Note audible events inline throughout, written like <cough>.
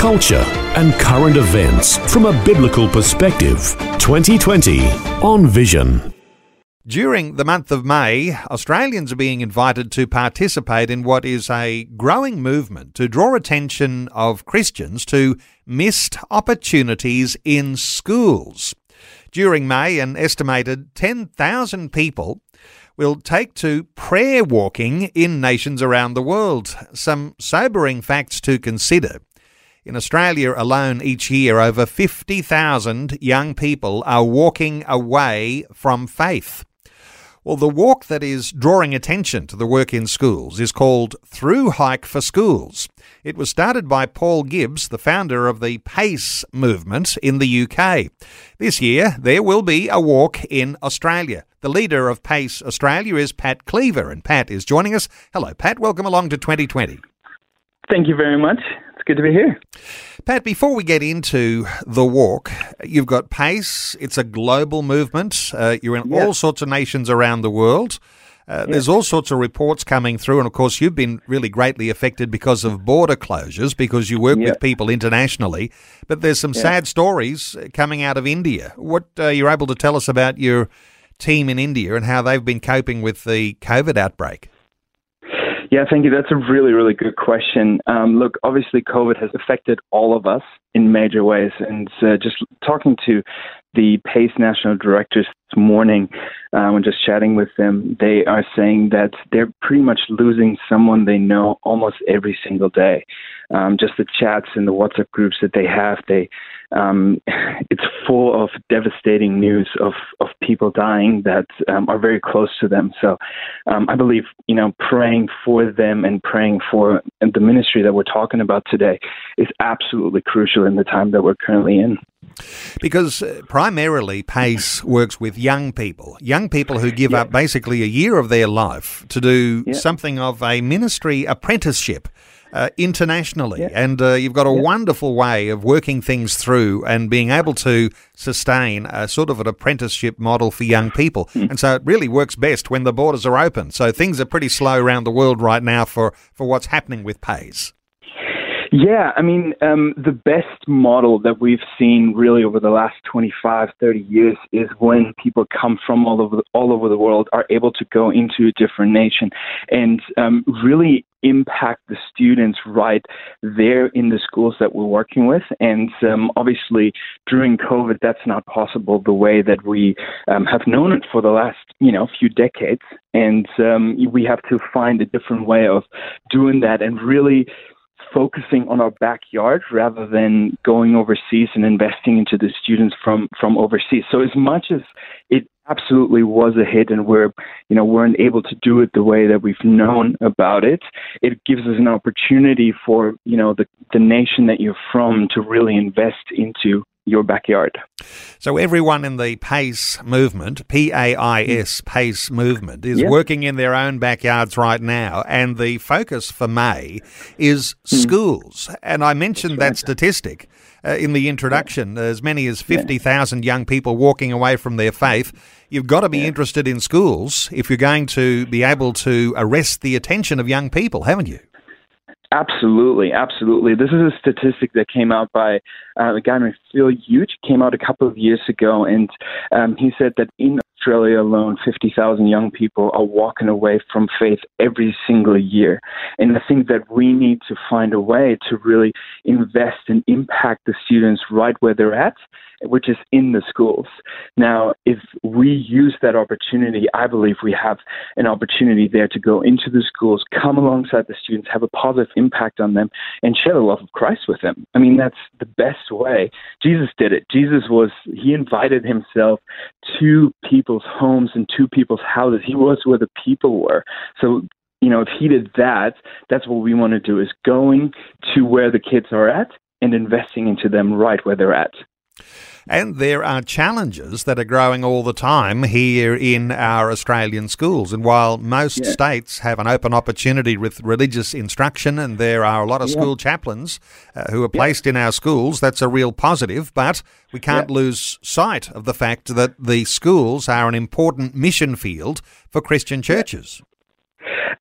culture, and current events from a biblical perspective. 2020 on Vision. During the month of May, Australians are being invited to participate in what is a growing movement to draw attention of Christians to missed opportunities in schools. During May, an estimated 10,000 people will take to prayer walking in nations around the world. Some sobering facts to consider. In Australia alone, each year, over 50,000 young people are walking away from faith. Well, the walk that is drawing attention to the work in schools is called Thru Hike for Schools. It was started by Paul Gibbs, the founder of the PAIS movement in the UK. This year, there will be a walk in Australia. The leader of PAIS Australia is Pat Kliever, and Pat is joining us. Hello, Pat. Welcome along to 2020. Thank you very much. It's good to be here. Pat, before we get into the walk, you've got PAIS. It's a global movement. Uh, you're in all sorts of nations around the world. Uh, There's all sorts of reports coming through, and of course, you've been really greatly affected because of border closures because you work with people internationally. But there's some sad stories coming out of India. What uh, you're able to tell us about your team in India and how they've been coping with the COVID outbreak? Yeah, thank you. That's a really, really good question. Um, look, obviously, COVID has affected all of us in major ways. And uh, just talking to the PAIS national directors this morning, um, and just chatting with them, they are saying that they're pretty much losing someone they know almost every single day. Um, just the chats and the WhatsApp groups that they have, they um, it's full of devastating news of, of people dying that um, are very close to them. So um, I believe, you know, praying for them and praying for the ministry that we're talking about today is absolutely crucial in the time that we're currently in. Because uh, primarily PAIS works with young people, young people who give Yeah. up basically a year of their life to do Yeah. something of a ministry apprenticeship. Uh, internationally, Yeah. and uh, you've got a Yeah. wonderful way of working things through and being able to sustain a sort of an apprenticeship model for young people. Hmm. And so it really works best when the borders are open. So things are pretty slow around the world right now for, for what's happening with PAIS. Yeah, I mean, um, the best model that we've seen really over the last 25, 30 years is when people come from all over the, all over the world are able to go into a different nation and um, really impact the students right there in the schools that we're working with. And um, obviously, during COVID, that's not possible the way that we um, have known it for the last, you know, few decades. And um, we have to find a different way of doing that and really focusing on our backyard rather than going overseas and investing into the students from from overseas. So as much as it absolutely was a hit and we're you know weren't able to do it the way that we've known about it, it gives us an opportunity for you know the the nation that you're from to really invest into your backyard. So everyone in the PAIS movement, P A I S, mm. PAIS movement, is Yeah. working in their own backyards right now, and the focus for May is mm. schools. And I mentioned that statistic uh, in the introduction: as many as fifty thousand young people walking away from their faith. You've got to be interested in schools if you're going to be able to arrest the attention of young people, haven't you? Absolutely, absolutely. This is a statistic that came out by uh, a guy named Phil Hughes, came out a couple of years ago, and um, he said that in Australia alone, 50,000 young people are walking away from faith every single year. And I think that we need to find a way to really invest and impact the students right where they're at, which is in the schools. Now, if we use that opportunity, I believe we have an opportunity there to go into the schools, come alongside the students, have a positive impact on them, and share the love of Christ with them. I mean, that's the best way. Jesus did it. Jesus was, he invited himself to people's homes and to people's houses. He was where the people were. So, you know, if he did that, that's what we want to do is going to where the kids are at and investing into them right where they're at. And there are challenges that are growing all the time here in our Australian schools. And while most yeah. states have an open opportunity with religious instruction, and there are a lot of yeah. school chaplains uh, who are placed yeah. in our schools, that's a real positive. But we can't lose sight of the fact that the schools are an important mission field for Christian churches.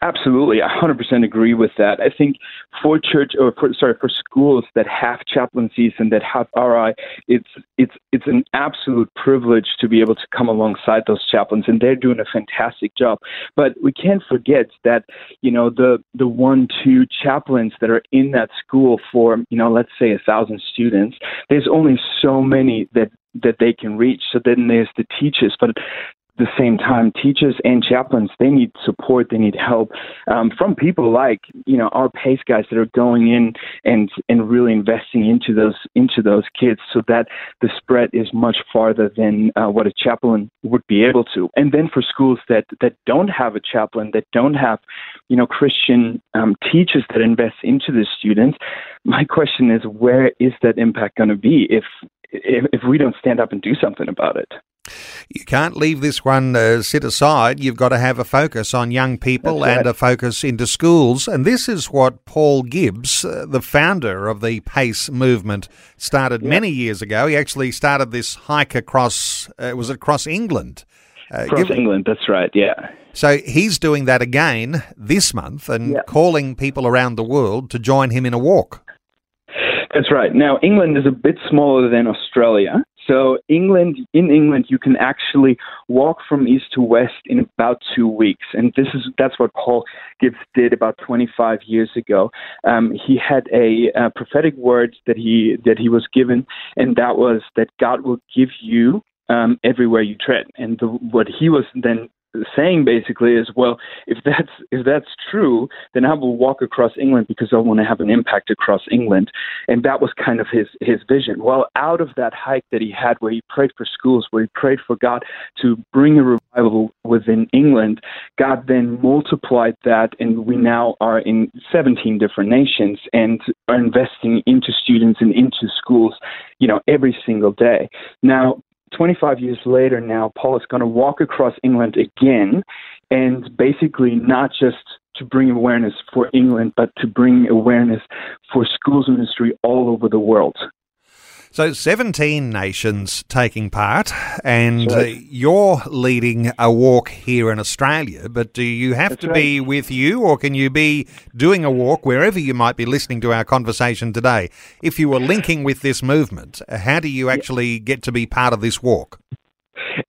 Absolutely, I 100% agree with that. I think for church or for, sorry for schools that have chaplaincies and that have RI, it's it's it's an absolute privilege to be able to come alongside those chaplains, and they're doing a fantastic job. But we can't forget that you know the the one two chaplains that are in that school for you know let's say a thousand students. There's only so many that that they can reach. So then there's the teachers, but the same time, teachers and chaplains they need support, they need help um, from people like you know our PAIS guys that are going in and and really investing into those into those kids, so that the spread is much farther than uh, what a chaplain would be able to. And then for schools that that don't have a chaplain, that don't have you know Christian um, teachers that invest into the students, my question is where is that impact going to be if if, if we don't stand up and do something about it. You can't leave this one uh, sit aside. You've got to have a focus on young people right. and a focus into schools. And this is what Paul Gibbs, uh, the founder of the PAIS movement, started yeah. many years ago. He actually started this hike across, uh, was it across England? Uh, across give, England, that's right, yeah. So he's doing that again this month and yeah. calling people around the world to join him in a walk. That's right. Now, England is a bit smaller than Australia. So, England, in England, you can actually walk from east to west in about two weeks, and this is that's what Paul Gibbs did about 25 years ago. Um, he had a, a prophetic word that he that he was given, and that was that God will give you um, everywhere you tread. And the, what he was then saying basically is, well, if that's if that's true, then I will walk across England because I want to have an impact across England, and that was kind of his his vision. Well, out of that hike that he had, where he prayed for schools, where he prayed for God to bring a revival within England, God then multiplied that, and we now are in 17 different nations and are investing into students and into schools, you know, every single day. Now, 25 years later now, Paul is going to walk across England again and basically not just to bring awareness for England, but to bring awareness for schools ministry all over the world. So, 17 nations taking part, and uh, you're leading a walk here in Australia. But do you have That's to right. be with you, or can you be doing a walk wherever you might be listening to our conversation today? If you were linking with this movement, how do you actually get to be part of this walk?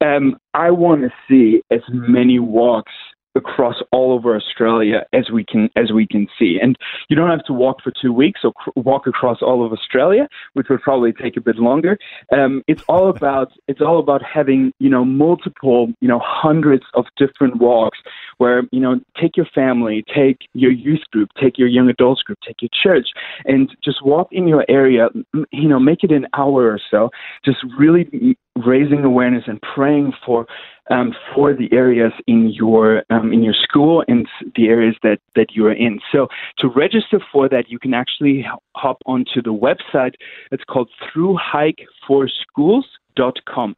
Um, I want to see as many walks across all over Australia as we can as we can see. And you don't have to walk for two weeks or cr- walk across all of Australia, which would probably take a bit longer. Um, it's all <laughs> about it's all about having you know multiple you know hundreds of different walks where you know take your family, take your youth group, take your young adults group, take your church, and just walk in your area. You know, make it an hour or so. Just really raising awareness and praying for um, for the areas in your um, in your school and the areas that that you are in. So to register for that, you can actually hop onto the website. It's called ThruHikeForSchools.com.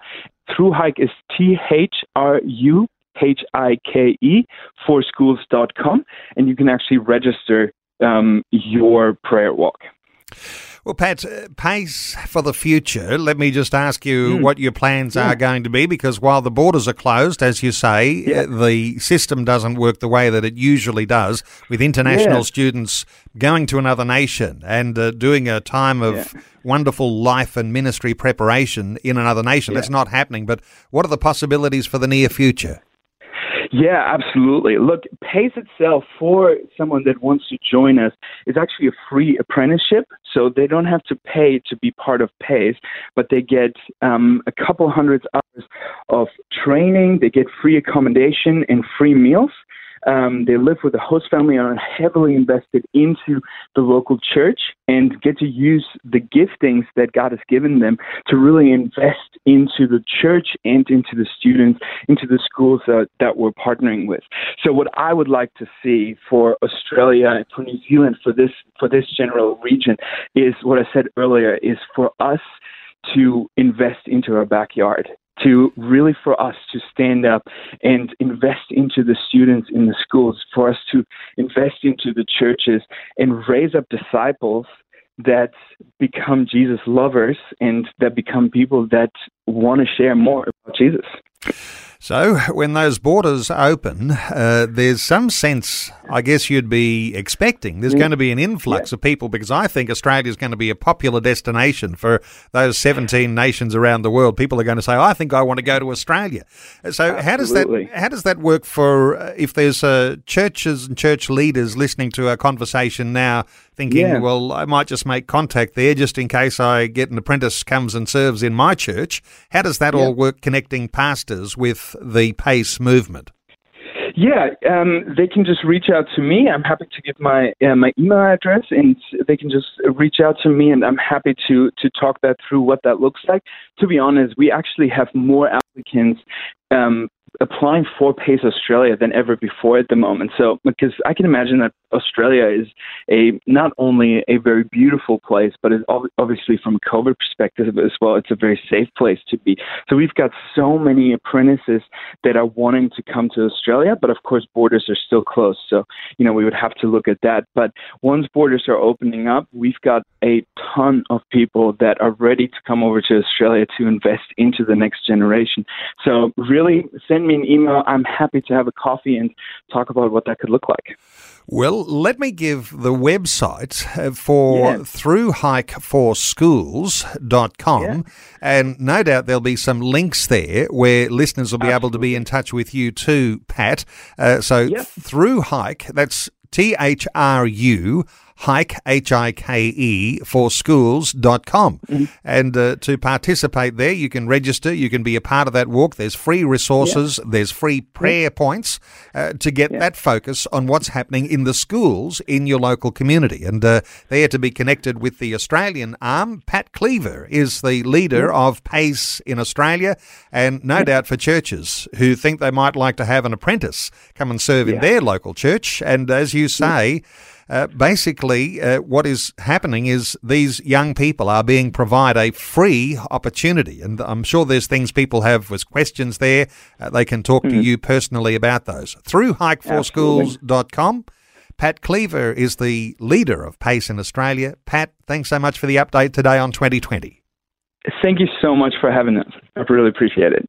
Through Hike is T H R U H I K E for schools.com, and you can actually register um, your prayer walk. Well, Pat, uh, PAIS for the future. Let me just ask you mm. what your plans yeah. are going to be because while the borders are closed, as you say, yeah. Uh, the system doesn't work the way that it usually does with international yeah. students going to another nation and uh, doing a time of wonderful life and ministry preparation in another nation. That's not happening. But what are the possibilities for the near future? Yeah, absolutely. Look, PAIS itself, for someone that wants to join us, is actually a free apprenticeship. So they don't have to pay to be part of PAIS, but they get um, a couple hundred hours of training, they get free accommodation and free meals. Um, they live with a host family and are heavily invested into the local church and get to use the giftings that God has given them to really invest into the church and into the students, into the schools that, that we're partnering with. So what I would like to see for Australia and for New Zealand for this for this general region is what I said earlier is for us to invest into our backyard to really for us to stand up and invest into the students in the schools, for us to invest into the churches and raise up disciples that become Jesus lovers and that become people that want to share more about Jesus. So, when those borders open, uh, there's some sense, I guess, you'd be expecting there's going to be an influx yeah. of people because I think Australia is going to be a popular destination for those 17 nations around the world. People are going to say, "I think I want to go to Australia." So, Absolutely. how does that how does that work for uh, if there's uh, churches and church leaders listening to our conversation now? thinking, yeah. well, I might just make contact there just in case I get an apprentice comes and serves in my church. How does that yeah. all work connecting pastors with the PAIS movement? Yeah, um, they can just reach out to me. I'm happy to give my uh, my email address, and they can just reach out to me, and I'm happy to to talk that through what that looks like. To be honest, we actually have more applicants um, applying for PAIS Australia than ever before at the moment. So, because I can imagine that Australia is a not only a very beautiful place, but it's obviously from a COVID perspective as well, it's a very safe place to be. So we've got so many apprentices that are wanting to come to Australia, but of course borders are still closed. So, you know, we would have to look at that. But once borders are opening up, we've got a ton of people that are ready to come over to Australia to invest into the next generation. So really send me an email. I'm happy to have a coffee and talk about what that could look like. Well, let me give the website uh, for yeah. thruhikeforschools.com yeah. and no doubt there'll be some links there where listeners will be Absolutely. able to be in touch with you too, Pat. Uh, so yep. through hike, that's T H R U hike, H-I-K-E, for schools.com. Mm-hmm. And uh, to participate there, you can register, you can be a part of that walk. There's free resources, yeah. there's free prayer yeah. points uh, to get yeah. that focus on what's happening in the schools in your local community. And uh, there to be connected with the Australian arm, Pat Kliever is the leader of PAIS in Australia, and no doubt for churches who think they might like to have an apprentice come and serve in their local church. And as you say, uh, basically, uh, what is happening is these young people are being provided a free opportunity. And I'm sure there's things people have with questions there. Uh, they can talk mm-hmm. to you personally about those. Thru hikeforschools.com. Pat Kliever is the leader of PAIS in Australia. Pat, thanks so much for the update today on 2020. Thank you so much for having us. I really appreciate it.